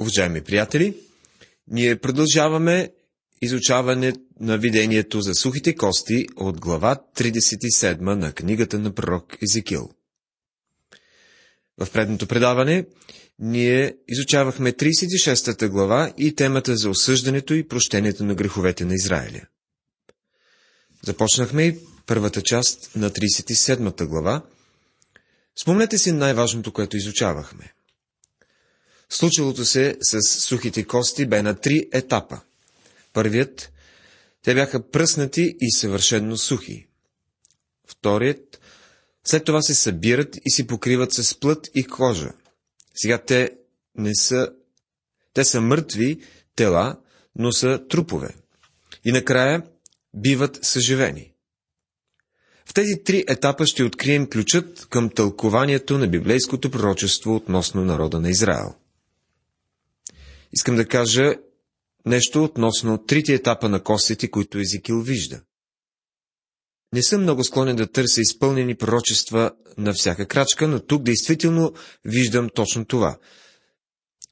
Уважаеми приятели, ние продължаваме изучаване на видението за сухите кости от глава 37 на книгата на пророк Езекил. В предното предаване ние изучавахме 36-та глава и темата за осъждането и прощението на греховете на Израиля. Започнахме и първата част на 37-та глава. Спомнете си най-важното, което изучавахме. Случилото се с сухите кости бе на три етапа. Първият, те бяха пръснати и съвършенно сухи. Вторият, след това се събират и си покриват с плът и кожа. Сега те не са... Те са мъртви тела, но са трупове. И накрая биват съживени. В тези три етапа ще открием ключът към тълкованието на библейското пророчество относно народа на Израел. Искам да кажа нещо относно трите етапа на костите, които Езикил вижда. Не съм много склонен да търся изпълнени пророчества на всяка крачка, но тук действително виждам точно това.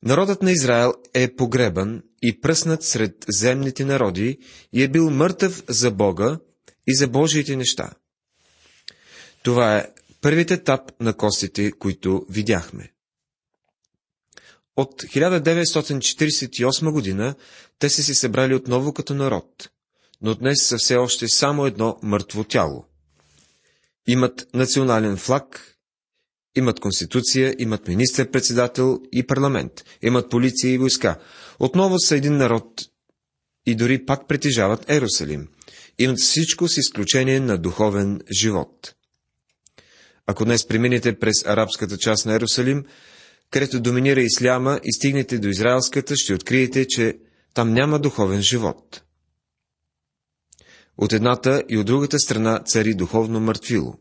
Народът на Израел е погребан и пръснат сред земните народи и е бил мъртъв за Бога и за Божиите неща. Това е първият етап на костите, които видяхме. От 1948 година те са се събрали отново като народ, но днес са все още само едно мъртво тяло. Имат национален флаг, имат конституция, имат министър-председател и парламент, имат полиция и войска. Отново са един народ и дори пак притежават Ерусалим. Имат всичко с изключение на духовен живот. Ако днес преминете през арабската част на Ерусалим, където доминира исляма и стигнете до израелската, ще откриете, че там няма духовен живот. От едната и от другата страна цари духовно мъртвило.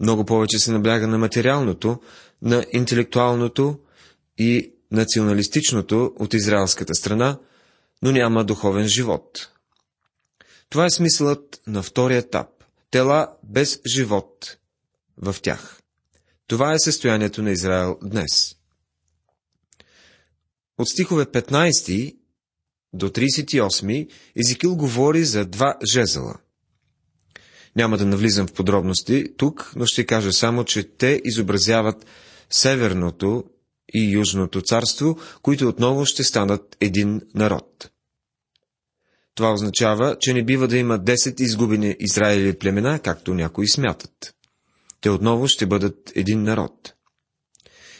Много повече се набляга на материалното, на интелектуалното и националистичното от израелската страна, но няма духовен живот. Това е смисълът на втория етап. Тела без живот в тях. Това е състоянието на Израел днес. От стихове 15 до 38 Езикил говори за два жезела. Няма да навлизам в подробности тук, но ще кажа само, че те изобразяват Северното и Южното царство, които отново ще станат един народ. Това означава, че не бива да има 10 изгубени Израили племена, както някои смятат те отново ще бъдат един народ.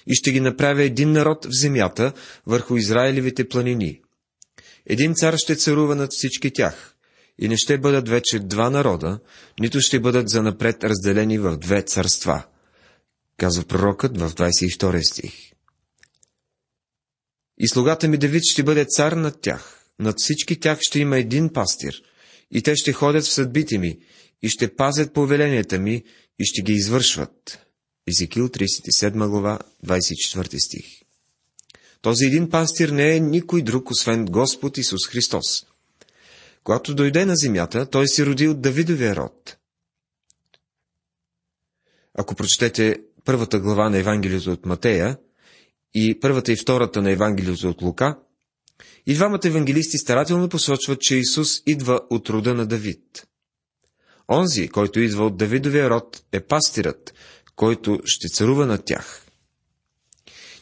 И ще ги направя един народ в земята, върху Израилевите планини. Един цар ще царува над всички тях, и не ще бъдат вече два народа, нито ще бъдат занапред разделени в две царства, казва пророкът в 22 стих. И слугата ми Давид ще бъде цар над тях, над всички тях ще има един пастир, и те ще ходят в съдбите ми, и ще пазят повеленията ми, и ще ги извършват. Езекил 37 глава, 24 стих. Този един пастир не е никой друг, освен Господ Исус Христос. Когато дойде на земята, той се роди от Давидовия род. Ако прочетете първата глава на Евангелието от Матея и първата и втората на Евангелието от Лука, и двамата евангелисти старателно посочват, че Исус идва от рода на Давид. Онзи, който идва от Давидовия род, е пастирът, който ще царува над тях.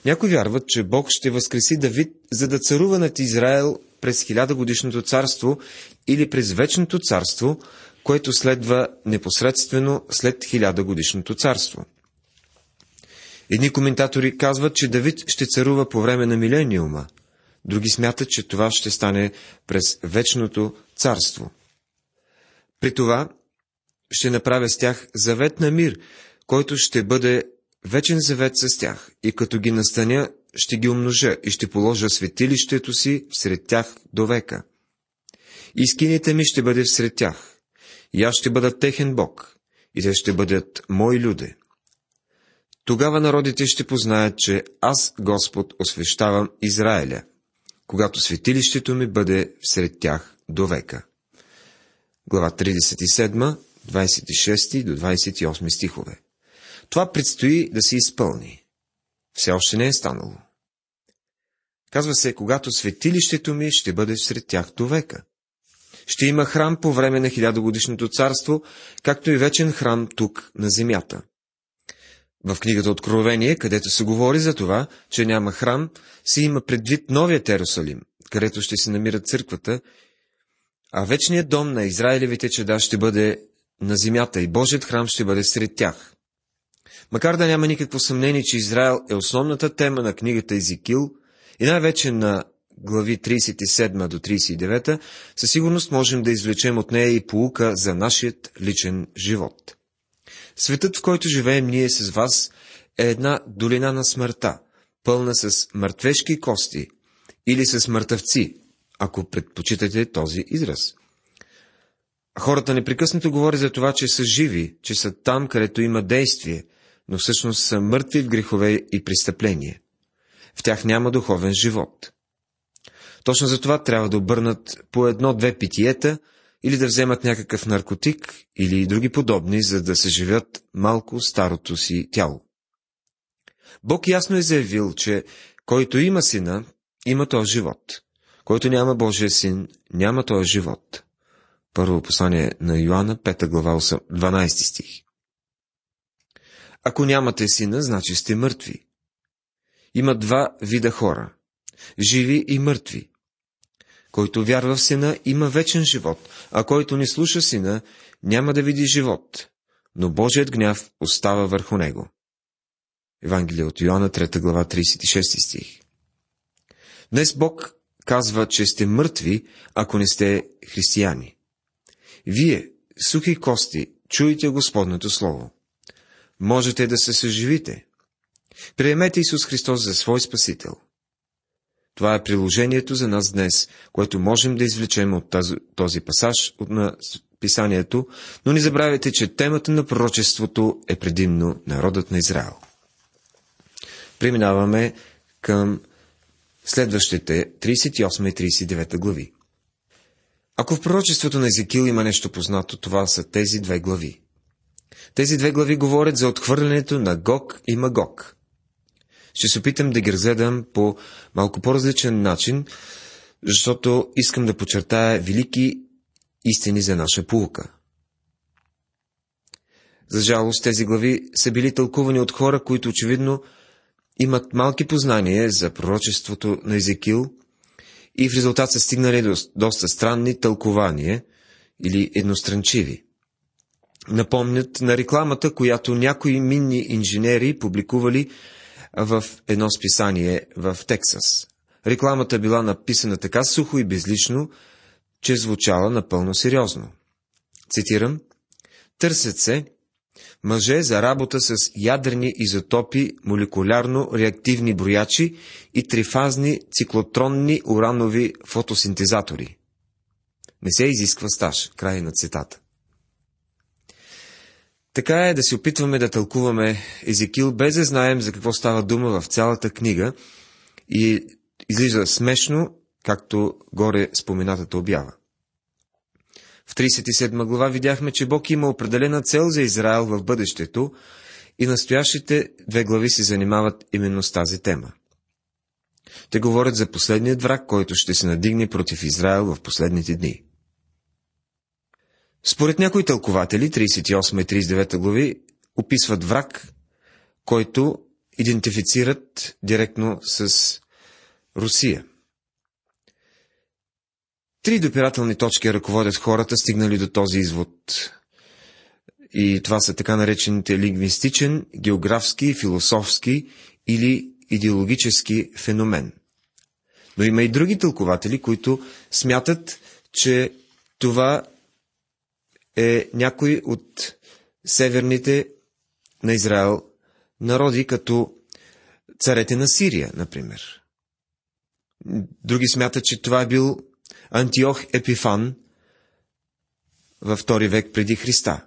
Някои вярват, че Бог ще възкреси Давид, за да царува над Израел през хилядогодишното царство или през вечното царство, което следва непосредствено след хилядогодишното царство. Едни коментатори казват, че Давид ще царува по време на милениума, други смятат, че това ще стане през вечното царство. При това ще направя с тях завет на мир, който ще бъде вечен завет с тях, и като ги настаня, ще ги умножа и ще положа светилището си сред тях до века. И скините ми ще бъде сред тях, и аз ще бъда техен Бог, и те ще бъдат мои люди. Тогава народите ще познаят, че аз, Господ, освещавам Израиля, когато светилището ми бъде сред тях до века. Глава 37, 26 до 28 стихове. Това предстои да се изпълни. Все още не е станало. Казва се, когато светилището ми ще бъде сред тях до века. Ще има храм по време на хилядогодишното царство, както и вечен храм тук на земята. В книгата Откровение, където се говори за това, че няма храм, се има предвид новият Ерусалим, където ще се намира църквата, а вечният дом на Израилевите чеда ще бъде на земята и Божият храм ще бъде сред тях. Макар да няма никакво съмнение, че Израел е основната тема на книгата Езикил и най-вече на глави 37 до 39, със сигурност можем да извлечем от нея и полука за нашият личен живот. Светът, в който живеем ние с вас, е една долина на смъртта, пълна с мъртвешки кости или с мъртъвци, ако предпочитате този израз. Хората непрекъснато говорят за това, че са живи, че са там, където има действие, но всъщност са мъртви в грехове и престъпление. В тях няма духовен живот. Точно за това трябва да обърнат по едно-две питиета или да вземат някакъв наркотик или други подобни, за да се живят малко старото си тяло. Бог ясно е заявил, че който има сина, има този живот. Който няма Божия син, няма този живот. Първо послание на Йоанна, 5 глава, 12 стих. Ако нямате сина, значи сте мъртви. Има два вида хора – живи и мъртви. Който вярва в сина, има вечен живот, а който не слуша сина, няма да види живот, но Божият гняв остава върху него. Евангелие от Йоанна, 3 глава, 36 стих. Днес Бог казва, че сте мъртви, ако не сте християни. Вие, сухи кости, чуете Господното Слово. Можете да се съживите. Приемете Исус Христос за свой Спасител. Това е приложението за нас днес, което можем да извлечем от този пасаж от на писанието, но не забравяйте, че темата на пророчеството е предимно народът на Израел. Преминаваме към следващите 38 и 39 глави. Ако в пророчеството на Езекил има нещо познато, това са тези две глави. Тези две глави говорят за отхвърлянето на Гог и Магог. Ще се опитам да ги разгледам по малко по-различен начин, защото искам да подчертая велики истини за наша полука. За жалост, тези глави са били тълкувани от хора, които очевидно имат малки познания за пророчеството на Езекил и в резултат са стигнали до доста странни тълкования или едностранчиви. Напомнят на рекламата, която някои минни инженери публикували в едно списание в Тексас. Рекламата била написана така сухо и безлично, че звучала напълно сериозно. Цитирам, Търсят се мъже за работа с ядрени изотопи, молекулярно-реактивни броячи и трифазни циклотронни уранови фотосинтезатори. Не се изисква стаж. Край на цитата. Така е да се опитваме да тълкуваме Езекил, без да знаем за какво става дума в цялата книга и излиза смешно, както горе споменатата обява. В 37 глава видяхме, че Бог има определена цел за Израел в бъдещето и настоящите две глави се занимават именно с тази тема. Те говорят за последният враг, който ще се надигне против Израел в последните дни. Според някои тълкователи, 38 и 39 глави описват враг, който идентифицират директно с Русия. Три допирателни точки ръководят хората, стигнали до този извод. И това са така наречените лингвистичен, географски, философски или идеологически феномен. Но има и други тълкователи, които смятат, че това е някой от северните на Израел народи, като царете на Сирия, например. Други смятат, че това е бил Антиох Епифан във втори век преди Христа.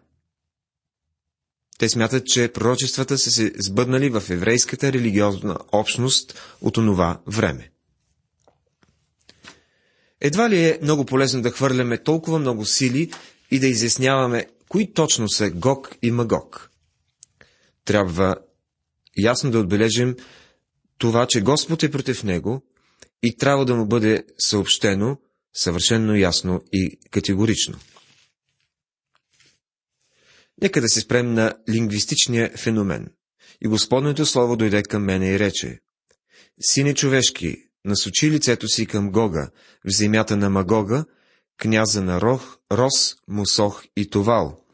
Те смятат, че пророчествата са се сбъднали в еврейската религиозна общност от онова време. Едва ли е много полезно да хвърляме толкова много сили и да изясняваме кои точно са Гог и Магог. Трябва ясно да отбележим това, че Господ е против него и трябва да му бъде съобщено съвършенно ясно и категорично. Нека да се спрем на лингвистичния феномен. И Господното Слово дойде към мене и рече, Сине човешки, насочи лицето си към Гога, в земята на Магога, княза на Рох, Рос, Мусох и Товал,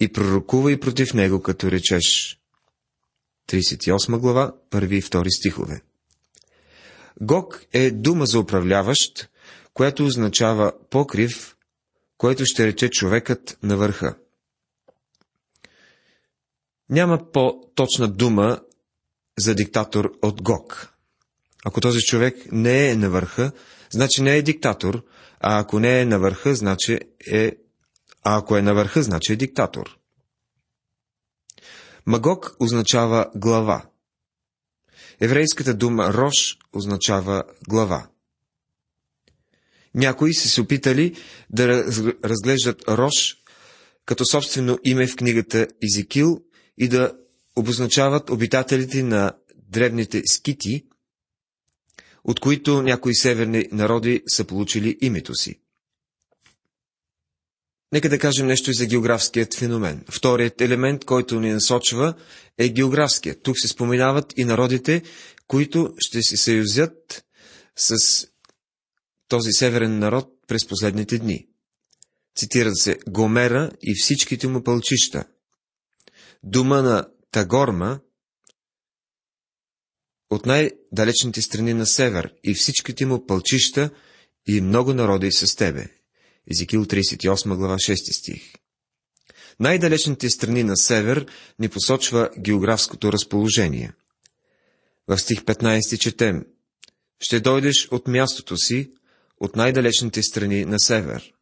и пророкувай против него, като речеш. 38 глава, 1 и 2 стихове. Гог е дума за управляващ, което означава покрив, което ще рече човекът на върха. Няма по-точна дума за диктатор от Гог. Ако този човек не е на върха, значи не е диктатор, а ако не е на върха, значи е... А ако е на върха, значи е диктатор. Магог означава глава. Еврейската дума Рош означава глава. Някои са се опитали да разглеждат Рош като собствено име в книгата Изикил и да обозначават обитателите на древните скити, от които някои северни народи са получили името си. Нека да кажем нещо и за географският феномен. Вторият елемент, който ни насочва, е географският. Тук се споменават и народите, които ще се съюзят с този северен народ през последните дни. Цитират се Гомера и всичките му пълчища. Дума на Тагорма от най-далечните страни на север и всичките му пълчища и много народи с тебе. Езикил 38 глава 6 стих. Най-далечните страни на север ни посочва географското разположение. В стих 15 четем Ще дойдеш от мястото си, от най-далечните страни на север.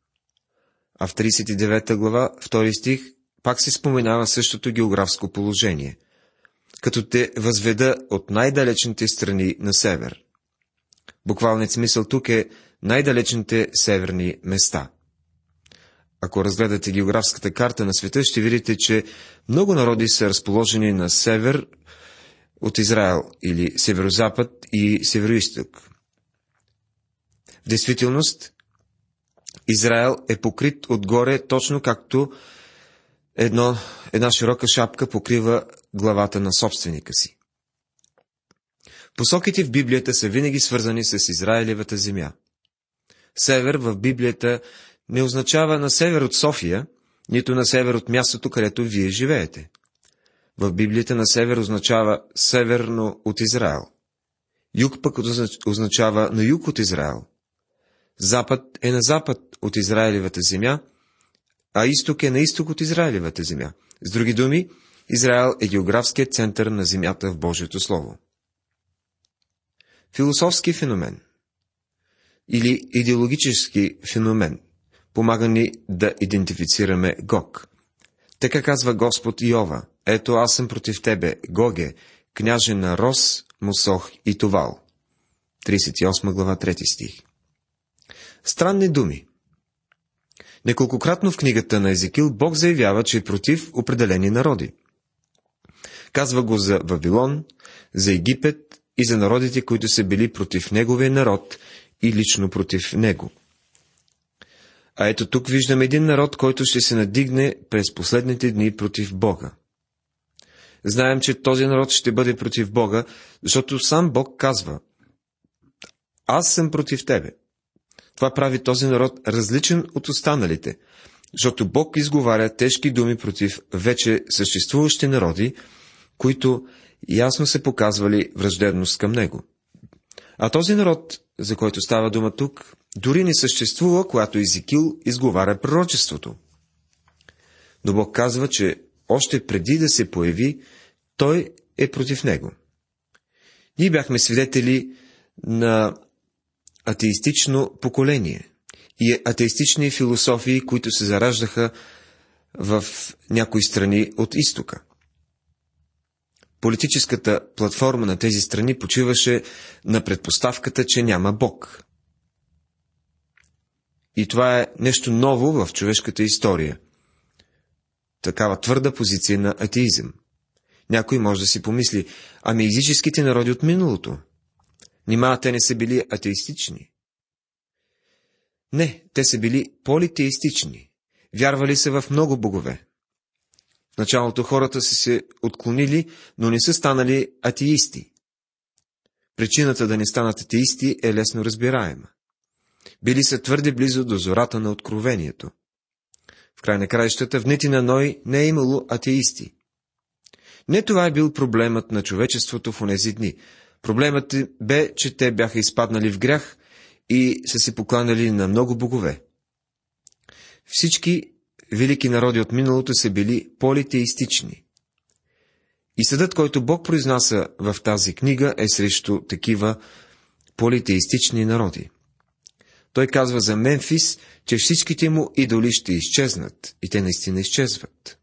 А в 39 глава, 2 стих, пак се споменава същото географско положение, като те възведа от най-далечните страни на север. Буквалният смисъл тук е най-далечните северни места. Ако разгледате географската карта на света, ще видите, че много народи са разположени на север от Израел или северо-запад и северо-исток. В действителност, Израел е покрит отгоре точно както едно, една широка шапка покрива главата на собственика си. Посоките в Библията са винаги свързани с Израилевата земя. Север в Библията не означава на север от София, нито на север от мястото, където вие живеете. В Библията на север означава северно от Израел. Юг пък означава на юг от Израел. Запад е на запад от Израилевата земя, а изток е на изток от Израилевата земя. С други думи, Израел е географският център на земята в Божието Слово. Философски феномен или идеологически феномен помага ни да идентифицираме Гог. Така казва Господ Йова. Ето аз съм против тебе, Гоге, княже на Рос, Мусох и Товал. 38 глава 3 стих. Странни думи. Неколкократно в книгата на Езекил Бог заявява, че е против определени народи. Казва го за Вавилон, за Египет и за народите, които са били против неговия народ и лично против него. А ето тук виждаме един народ, който ще се надигне през последните дни против Бога. Знаем, че този народ ще бъде против Бога, защото сам Бог казва Аз съм против тебе. Това прави този народ различен от останалите, защото Бог изговаря тежки думи против вече съществуващи народи, които ясно се показвали враждебност към него. А този народ, за който става дума тук, дори не съществува, когато Изикил изговаря пророчеството. Но Бог казва, че още преди да се появи, той е против него. Ние бяхме свидетели на атеистично поколение и атеистични философии, които се зараждаха в някои страни от изтока. Политическата платформа на тези страни почиваше на предпоставката, че няма Бог. И това е нещо ново в човешката история. Такава твърда позиция на атеизъм. Някой може да си помисли, ами езическите народи от миналото. Нима те не са били атеистични? Не, те са били политеистични. Вярвали са в много богове. В началото хората са се отклонили, но не са станали атеисти. Причината да не станат атеисти е лесно разбираема. Били са твърде близо до зората на откровението. В край на краищата в нити на Ной не е имало атеисти. Не това е бил проблемът на човечеството в онези дни. Проблемът бе, че те бяха изпаднали в грях и са се покланяли на много богове. Всички велики народи от миналото са били политеистични. И съдът, който Бог произнася в тази книга, е срещу такива политеистични народи. Той казва за Мемфис, че всичките му идоли ще изчезнат, и те наистина изчезват.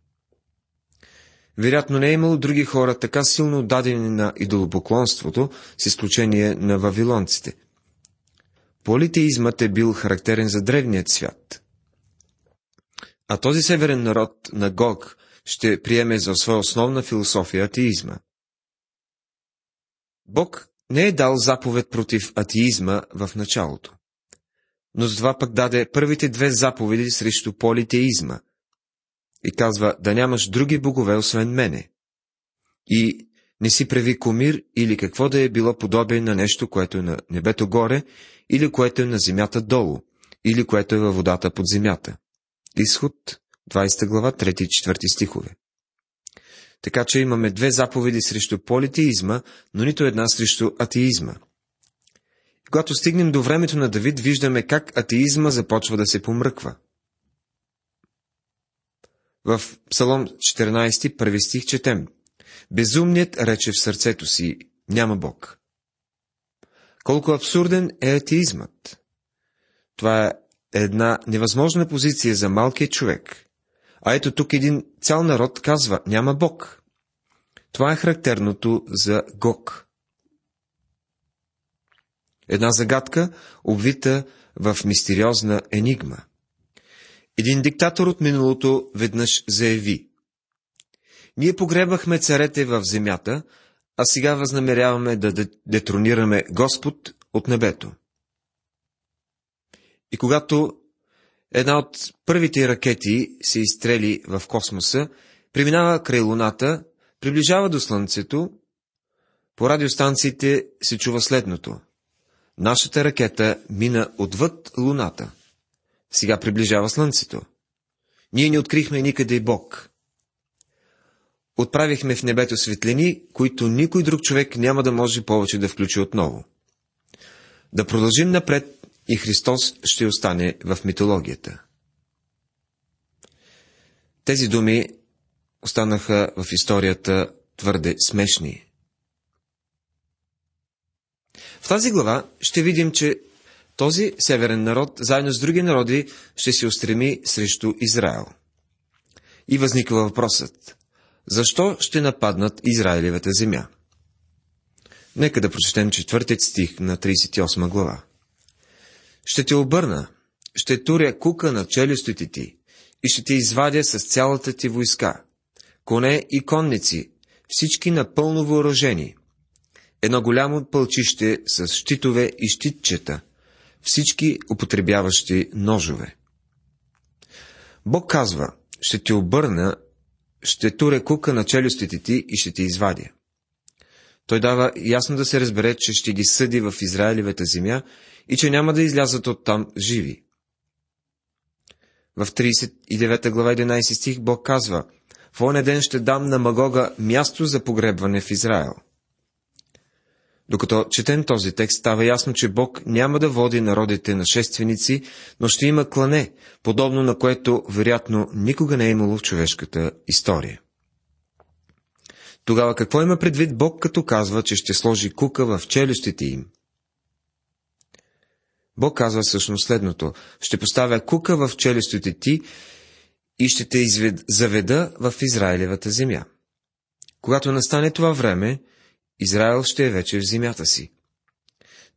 Вероятно не е имало други хора така силно дадени на идолопоклонството, с изключение на вавилонците. Политеизмът е бил характерен за древният свят. А този северен народ на Гог ще приеме за своя основна философия атеизма. Бог не е дал заповед против атеизма в началото, но затова пък даде първите две заповеди срещу политеизма и казва да нямаш други богове освен мене. И не си прави комир или какво да е било подобие на нещо, което е на небето горе, или което е на земята долу, или което е във водата под земята. Изход, 20 глава, 3 и 4 стихове. Така че имаме две заповеди срещу политеизма, но нито една срещу атеизма. Когато стигнем до времето на Давид, виждаме как атеизма започва да се помръква. В Псалом 14, първи стих четем – Безумният рече в сърцето си, няма Бог. Колко абсурден е атеизмът. Това е една невъзможна позиция за малкия човек. А ето тук един цял народ казва, няма Бог. Това е характерното за Гог. Една загадка, обвита в мистериозна енигма. Един диктатор от миналото веднъж заяви. Ние погребахме царете в земята, а сега възнамеряваме да детронираме Господ от небето. И когато една от първите ракети се изстрели в космоса, преминава край Луната, приближава до Слънцето, по радиостанциите се чува следното. Нашата ракета мина отвъд Луната. Сега приближава Слънцето. Ние не открихме никъде Бог отправихме в небето светлини, които никой друг човек няма да може повече да включи отново. Да продължим напред и Христос ще остане в митологията. Тези думи останаха в историята твърде смешни. В тази глава ще видим, че този северен народ, заедно с други народи, ще се устреми срещу Израел. И възниква въпросът. Защо ще нападнат Израилевата земя? Нека да прочетем четвъртият стих на 38 глава. Ще те обърна, ще туря кука на челюстите ти и ще те извадя с цялата ти войска, коне и конници, всички напълно въоръжени. Едно голямо пълчище с щитове и щитчета, всички употребяващи ножове. Бог казва, ще те обърна ще туре кука на челюстите ти и ще ти извадя. Той дава ясно да се разбере, че ще ги съди в Израилевата земя и че няма да излязат оттам живи. В 39 глава 11 стих Бог казва, в оня ден ще дам на Магога място за погребване в Израел – докато четем този текст, става ясно, че Бог няма да води народите нашественици, но ще има клане, подобно на което, вероятно, никога не е имало в човешката история. Тогава какво има предвид Бог, като казва, че ще сложи кука в челюстите им? Бог казва всъщност следното. Ще поставя кука в челюстите ти и ще те извед... заведа в Израилевата земя. Когато настане това време, Израел ще е вече в земята си.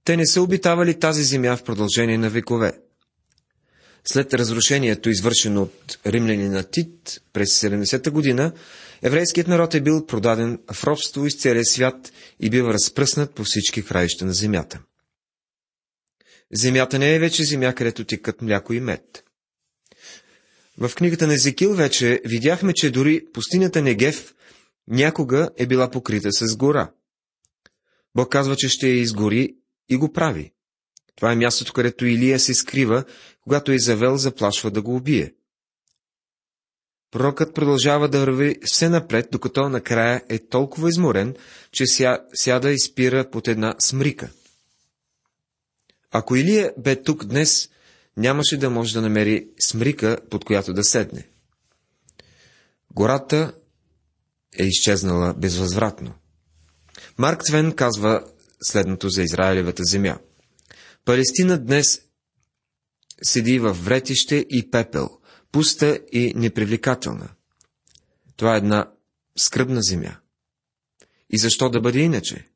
Те не са обитавали тази земя в продължение на векове. След разрушението, извършено от римлянина Тит през 70-та година, Еврейският народ е бил продаден в робство из целия свят и бил разпръснат по всички краища на земята. Земята не е вече земя, където тикат мляко и мед. В книгата на Езекил вече видяхме, че дори пустинята Негев някога е била покрита с гора. Бог казва, че ще я изгори и го прави. Това е мястото, където Илия се скрива, когато Изавел заплашва да го убие. Пророкът продължава да върви все напред, докато накрая е толкова изморен, че ся, сяда и спира под една смрика. Ако Илия бе тук днес, нямаше да може да намери смрика, под която да седне. Гората е изчезнала безвъзвратно. Марк Твен казва следното за Израилевата земя. Палестина днес седи в вретище и пепел, пуста и непривлекателна. Това е една скръбна земя. И защо да бъде иначе?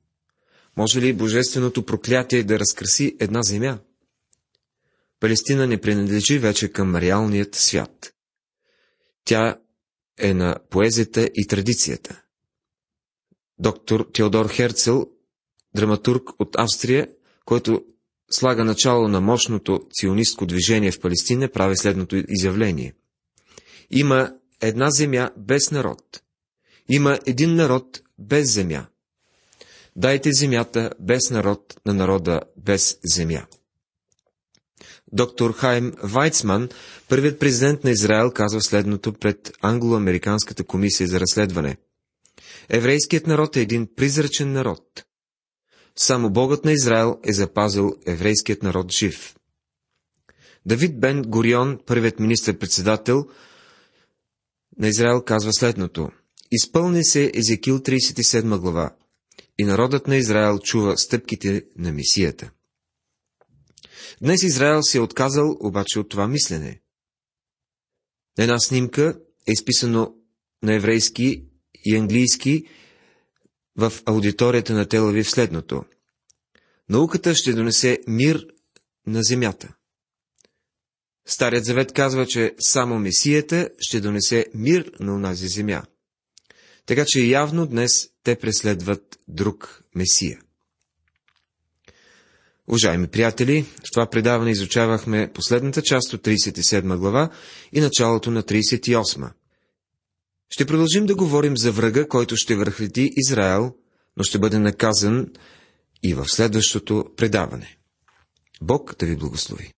Може ли божественото проклятие да разкраси една земя? Палестина не принадлежи вече към реалният свят. Тя е на поезията и традицията. Доктор Теодор Херцел, драматург от Австрия, който слага начало на мощното ционистко движение в Палестина, прави следното изявление. Има една земя без народ. Има един народ без земя. Дайте земята без народ на народа без земя. Доктор Хайм Вайцман, първият президент на Израел, казва следното пред Англо-Американската комисия за разследване. Еврейският народ е един призрачен народ. Само Богът на Израел е запазил еврейският народ жив. Давид Бен Горион, първият министр-председател на Израел, казва следното. Изпълни се Езекил 37 глава и народът на Израел чува стъпките на мисията. Днес Израел се е отказал обаче от това мислене. Една снимка е изписано на еврейски и английски в аудиторията на Телави в следното. Науката ще донесе мир на земята. Старият завет казва, че само Месията ще донесе мир на онази земя. Така че явно днес те преследват друг Месия. Уважаеми приятели, в това предаване изучавахме последната част от 37 глава и началото на 38. Ще продължим да говорим за врага, който ще върхлети Израел, но ще бъде наказан и в следващото предаване. Бог да ви благослови.